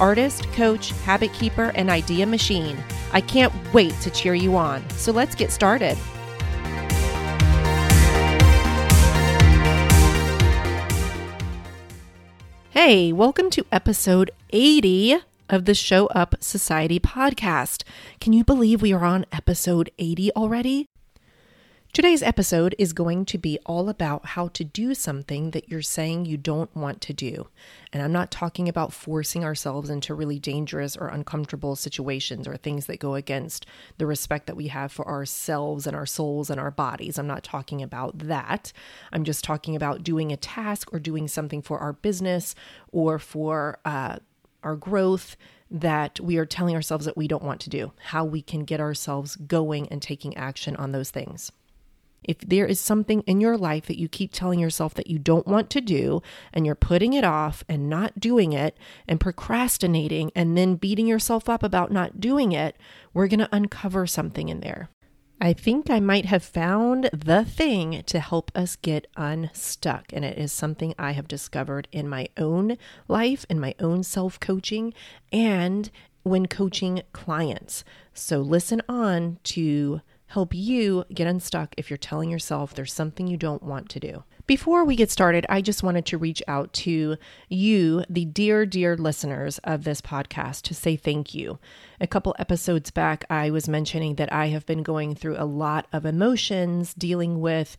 artist, coach, habit keeper, and idea machine. I can't wait to cheer you on. So let's get started. Hey, welcome to episode 80 of the Show Up Society podcast. Can you believe we are on episode 80 already? Today's episode is going to be all about how to do something that you're saying you don't want to do. And I'm not talking about forcing ourselves into really dangerous or uncomfortable situations or things that go against the respect that we have for ourselves and our souls and our bodies. I'm not talking about that. I'm just talking about doing a task or doing something for our business or for uh, our growth that we are telling ourselves that we don't want to do, how we can get ourselves going and taking action on those things. If there is something in your life that you keep telling yourself that you don't want to do and you're putting it off and not doing it and procrastinating and then beating yourself up about not doing it, we're going to uncover something in there. I think I might have found the thing to help us get unstuck. And it is something I have discovered in my own life, in my own self coaching, and when coaching clients. So listen on to help you get unstuck if you're telling yourself there's something you don't want to do. Before we get started, I just wanted to reach out to you, the dear, dear listeners of this podcast, to say thank you. A couple episodes back, I was mentioning that I have been going through a lot of emotions dealing with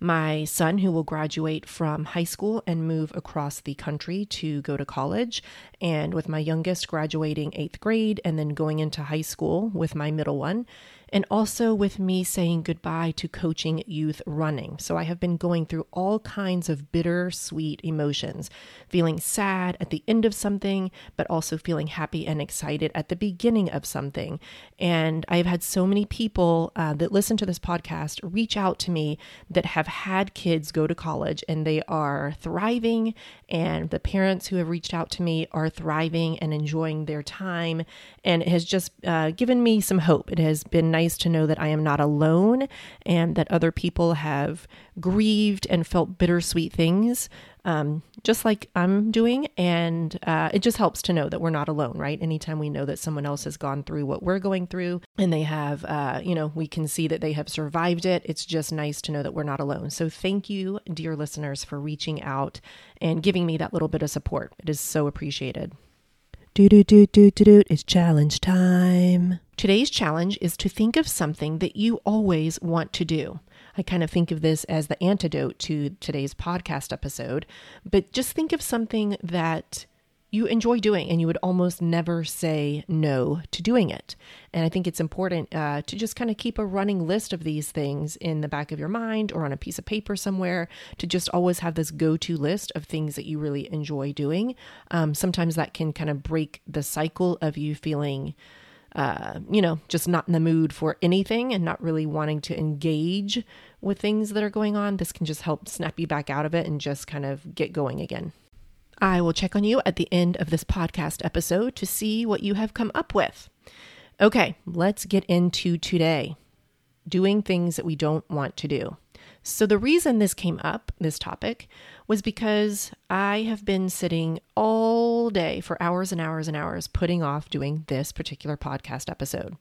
my son, who will graduate from high school and move across the country to go to college, and with my youngest graduating eighth grade and then going into high school with my middle one and also with me saying goodbye to coaching youth running. So I have been going through all kinds of bitter-sweet emotions, feeling sad at the end of something, but also feeling happy and excited at the beginning of something. And I've had so many people uh, that listen to this podcast reach out to me that have had kids go to college and they are thriving, and the parents who have reached out to me are thriving and enjoying their time. And it has just uh, given me some hope. It has been nice nice to know that I am not alone and that other people have grieved and felt bittersweet things, um, just like I'm doing. And uh, it just helps to know that we're not alone, right? Anytime we know that someone else has gone through what we're going through and they have, uh, you know, we can see that they have survived it, it's just nice to know that we're not alone. So thank you, dear listeners, for reaching out and giving me that little bit of support. It is so appreciated. Do do do do do do. It's challenge time. Today's challenge is to think of something that you always want to do. I kind of think of this as the antidote to today's podcast episode, but just think of something that you enjoy doing and you would almost never say no to doing it. And I think it's important uh, to just kind of keep a running list of these things in the back of your mind or on a piece of paper somewhere to just always have this go to list of things that you really enjoy doing. Um, sometimes that can kind of break the cycle of you feeling. Uh, you know, just not in the mood for anything and not really wanting to engage with things that are going on. This can just help snap you back out of it and just kind of get going again. I will check on you at the end of this podcast episode to see what you have come up with. Okay, let's get into today doing things that we don't want to do. So, the reason this came up, this topic, was because I have been sitting all day for hours and hours and hours putting off doing this particular podcast episode.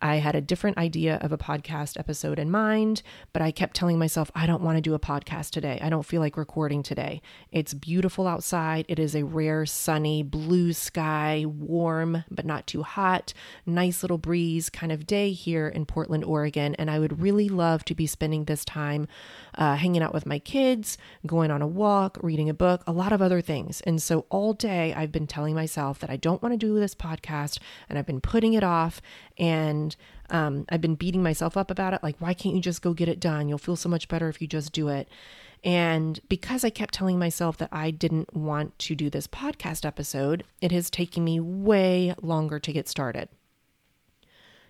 I had a different idea of a podcast episode in mind, but I kept telling myself, I don't want to do a podcast today. I don't feel like recording today. It's beautiful outside. It is a rare, sunny, blue sky, warm, but not too hot, nice little breeze kind of day here in Portland, Oregon. And I would really love to be spending this time uh, hanging out with my kids, going on a walk, reading a book, a lot of other things. And so all day I've been telling myself that I don't want to do this podcast and I've been putting it off. And um, I've been beating myself up about it. Like, why can't you just go get it done? You'll feel so much better if you just do it. And because I kept telling myself that I didn't want to do this podcast episode, it has taken me way longer to get started.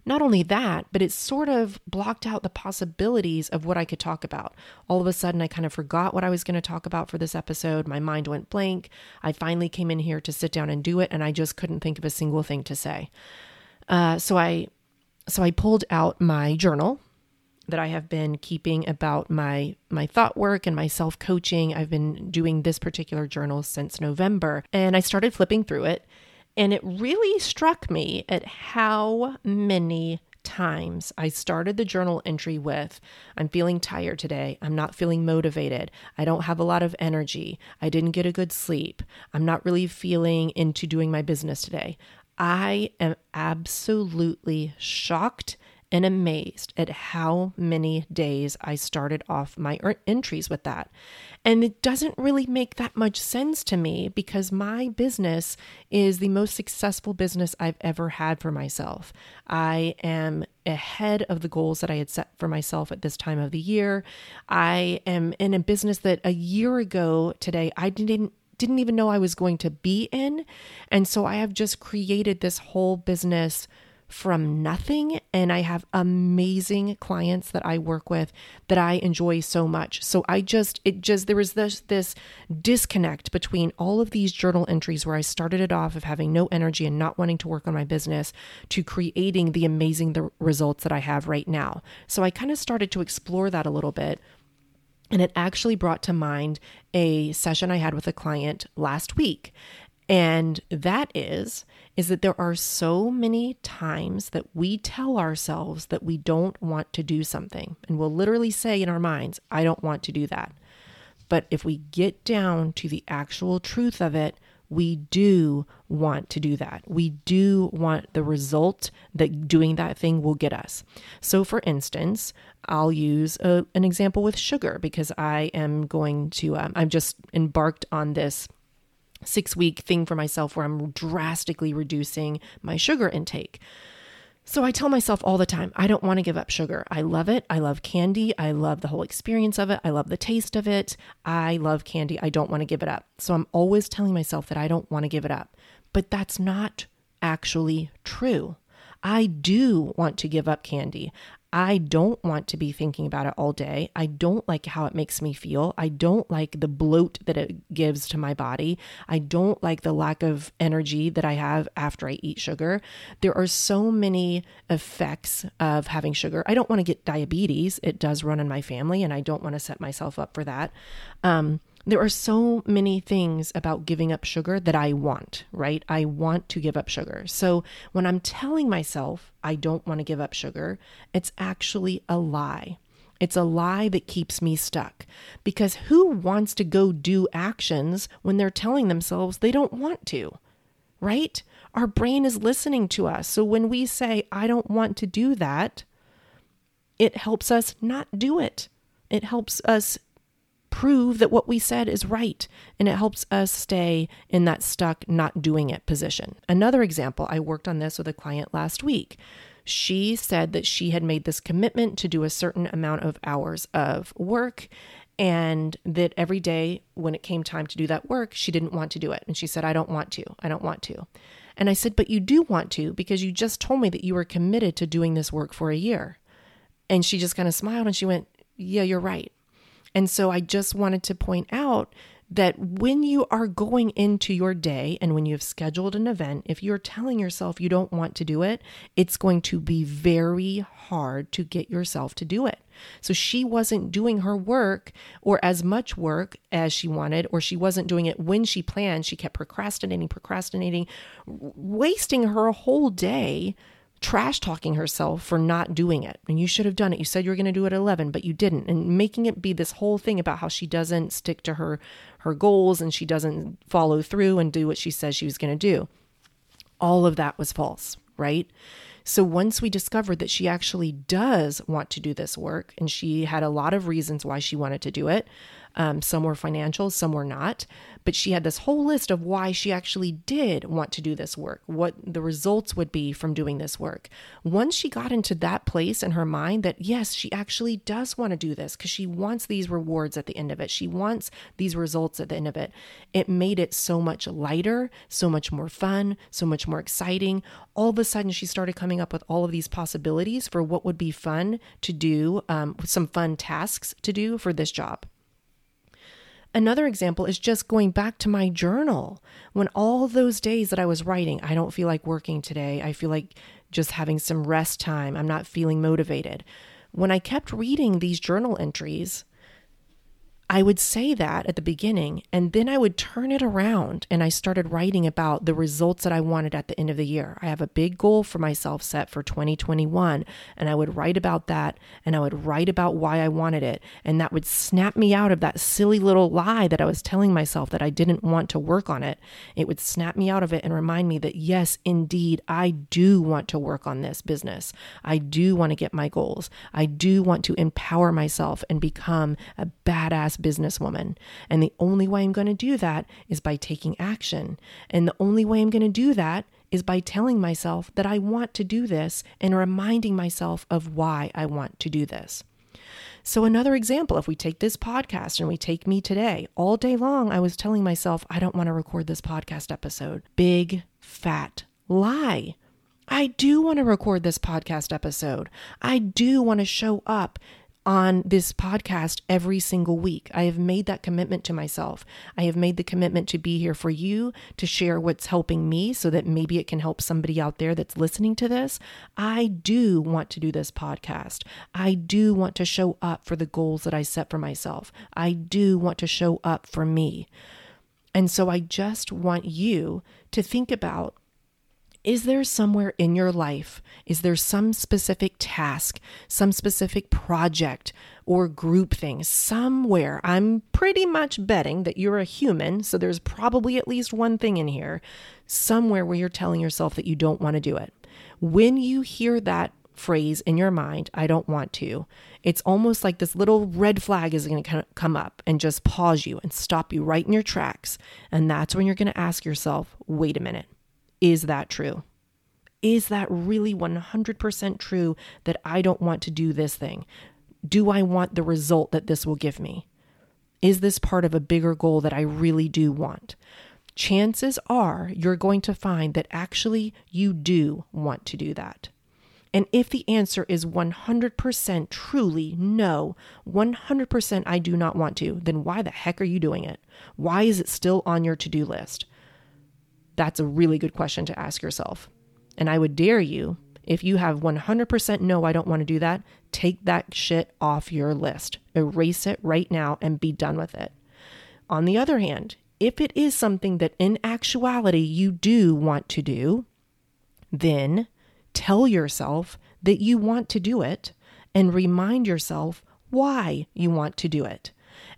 Not only that, but it sort of blocked out the possibilities of what I could talk about. All of a sudden, I kind of forgot what I was going to talk about for this episode. My mind went blank. I finally came in here to sit down and do it, and I just couldn't think of a single thing to say. Uh, so I, so I pulled out my journal that I have been keeping about my my thought work and my self coaching. I've been doing this particular journal since November, and I started flipping through it and it really struck me at how many times I started the journal entry with I'm feeling tired today. I'm not feeling motivated. I don't have a lot of energy. I didn't get a good sleep. I'm not really feeling into doing my business today. I am absolutely shocked and amazed at how many days I started off my er, entries with that. And it doesn't really make that much sense to me because my business is the most successful business I've ever had for myself. I am ahead of the goals that I had set for myself at this time of the year. I am in a business that a year ago today I didn't didn't even know I was going to be in. And so I have just created this whole business from nothing. And I have amazing clients that I work with that I enjoy so much. So I just, it just, there was this, this disconnect between all of these journal entries where I started it off of having no energy and not wanting to work on my business to creating the amazing the results that I have right now. So I kind of started to explore that a little bit. And it actually brought to mind a session I had with a client last week. And that is is that there are so many times that we tell ourselves that we don't want to do something. And we'll literally say in our minds, I don't want to do that. But if we get down to the actual truth of it, we do want to do that. We do want the result that doing that thing will get us. So, for instance, I'll use a, an example with sugar because I am going to, um, I've just embarked on this six week thing for myself where I'm drastically reducing my sugar intake. So I tell myself all the time, I don't want to give up sugar. I love it. I love candy. I love the whole experience of it. I love the taste of it. I love candy. I don't want to give it up. So I'm always telling myself that I don't want to give it up. But that's not actually true. I do want to give up candy. I don't want to be thinking about it all day. I don't like how it makes me feel. I don't like the bloat that it gives to my body. I don't like the lack of energy that I have after I eat sugar. There are so many effects of having sugar. I don't want to get diabetes. It does run in my family, and I don't want to set myself up for that. Um, there are so many things about giving up sugar that I want, right? I want to give up sugar. So when I'm telling myself I don't want to give up sugar, it's actually a lie. It's a lie that keeps me stuck because who wants to go do actions when they're telling themselves they don't want to, right? Our brain is listening to us. So when we say, I don't want to do that, it helps us not do it. It helps us prove that what we said is right and it helps us stay in that stuck not doing it position. Another example, I worked on this with a client last week. She said that she had made this commitment to do a certain amount of hours of work and that every day when it came time to do that work, she didn't want to do it. And she said, I don't want to. I don't want to. And I said, But you do want to because you just told me that you were committed to doing this work for a year. And she just kind of smiled and she went, Yeah, you're right. And so I just wanted to point out that when you are going into your day and when you have scheduled an event, if you're telling yourself you don't want to do it, it's going to be very hard to get yourself to do it. So she wasn't doing her work or as much work as she wanted, or she wasn't doing it when she planned. She kept procrastinating, procrastinating, wasting her whole day trash talking herself for not doing it. And you should have done it. You said you were going to do it at 11, but you didn't. And making it be this whole thing about how she doesn't stick to her her goals and she doesn't follow through and do what she says she was going to do. All of that was false, right? So once we discovered that she actually does want to do this work and she had a lot of reasons why she wanted to do it, Um, some were financial, some were not. But she had this whole list of why she actually did want to do this work, what the results would be from doing this work. Once she got into that place in her mind that, yes, she actually does want to do this because she wants these rewards at the end of it, she wants these results at the end of it, it made it so much lighter, so much more fun, so much more exciting. All of a sudden, she started coming up with all of these possibilities for what would be fun to do, um, some fun tasks to do for this job. Another example is just going back to my journal. When all those days that I was writing, I don't feel like working today. I feel like just having some rest time. I'm not feeling motivated. When I kept reading these journal entries, I would say that at the beginning, and then I would turn it around and I started writing about the results that I wanted at the end of the year. I have a big goal for myself set for 2021, and I would write about that and I would write about why I wanted it. And that would snap me out of that silly little lie that I was telling myself that I didn't want to work on it. It would snap me out of it and remind me that, yes, indeed, I do want to work on this business. I do want to get my goals. I do want to empower myself and become a badass businesswoman. And the only way I'm going to do that is by taking action. And the only way I'm going to do that is by telling myself that I want to do this and reminding myself of why I want to do this. So, another example, if we take this podcast and we take me today, all day long, I was telling myself, I don't want to record this podcast episode. Big, fat lie. I do want to record this podcast episode. I do want to show up on this podcast every single week. I have made that commitment to myself. I have made the commitment to be here for you, to share what's helping me so that maybe it can help somebody out there that's listening to this. I do want to do this podcast. I do want to show up for the goals that I set for myself. I do want to show up for me. And so I just want you to think about is there somewhere in your life, is there some specific task, some specific project or group thing somewhere? I'm pretty much betting that you're a human, so there's probably at least one thing in here, somewhere where you're telling yourself that you don't want to do it. When you hear that phrase in your mind, I don't want to, it's almost like this little red flag is going to come up and just pause you and stop you right in your tracks. And that's when you're going to ask yourself, wait a minute. Is that true? Is that really 100% true that I don't want to do this thing? Do I want the result that this will give me? Is this part of a bigger goal that I really do want? Chances are you're going to find that actually you do want to do that. And if the answer is 100% truly no, 100% I do not want to, then why the heck are you doing it? Why is it still on your to do list? That's a really good question to ask yourself. And I would dare you, if you have 100% no, I don't want to do that, take that shit off your list. Erase it right now and be done with it. On the other hand, if it is something that in actuality you do want to do, then tell yourself that you want to do it and remind yourself why you want to do it.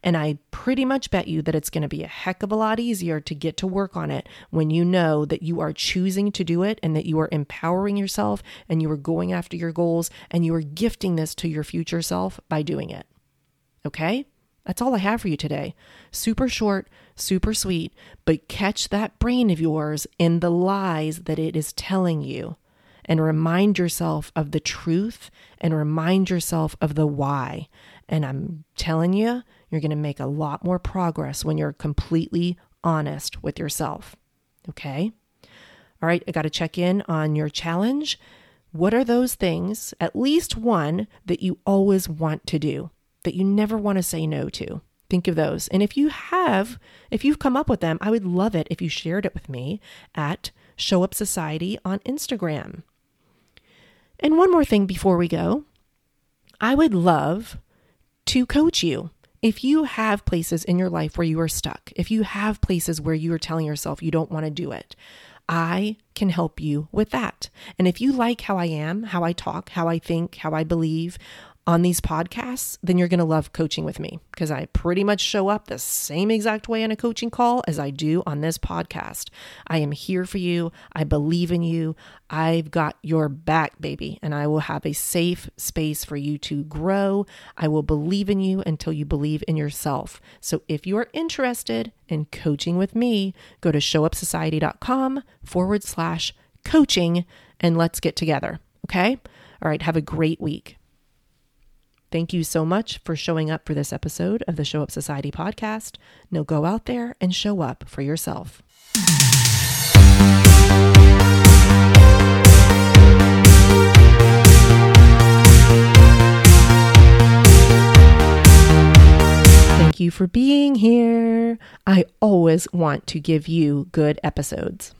And I pretty much bet you that it's going to be a heck of a lot easier to get to work on it when you know that you are choosing to do it and that you are empowering yourself and you are going after your goals and you are gifting this to your future self by doing it. Okay? That's all I have for you today. Super short, super sweet, but catch that brain of yours in the lies that it is telling you and remind yourself of the truth and remind yourself of the why. And I'm telling you, you're going to make a lot more progress when you're completely honest with yourself. Okay? All right, I got to check in on your challenge. What are those things, at least one, that you always want to do, that you never want to say no to? Think of those. And if you have, if you've come up with them, I would love it if you shared it with me at Show Up Society on Instagram. And one more thing before we go I would love to coach you. If you have places in your life where you are stuck, if you have places where you are telling yourself you don't want to do it, I can help you with that. And if you like how I am, how I talk, how I think, how I believe, on these podcasts, then you're going to love coaching with me because I pretty much show up the same exact way in a coaching call as I do on this podcast. I am here for you. I believe in you. I've got your back, baby, and I will have a safe space for you to grow. I will believe in you until you believe in yourself. So if you are interested in coaching with me, go to showupsociety.com forward slash coaching and let's get together. Okay? All right. Have a great week. Thank you so much for showing up for this episode of the Show Up Society podcast. Now go out there and show up for yourself. Thank you for being here. I always want to give you good episodes.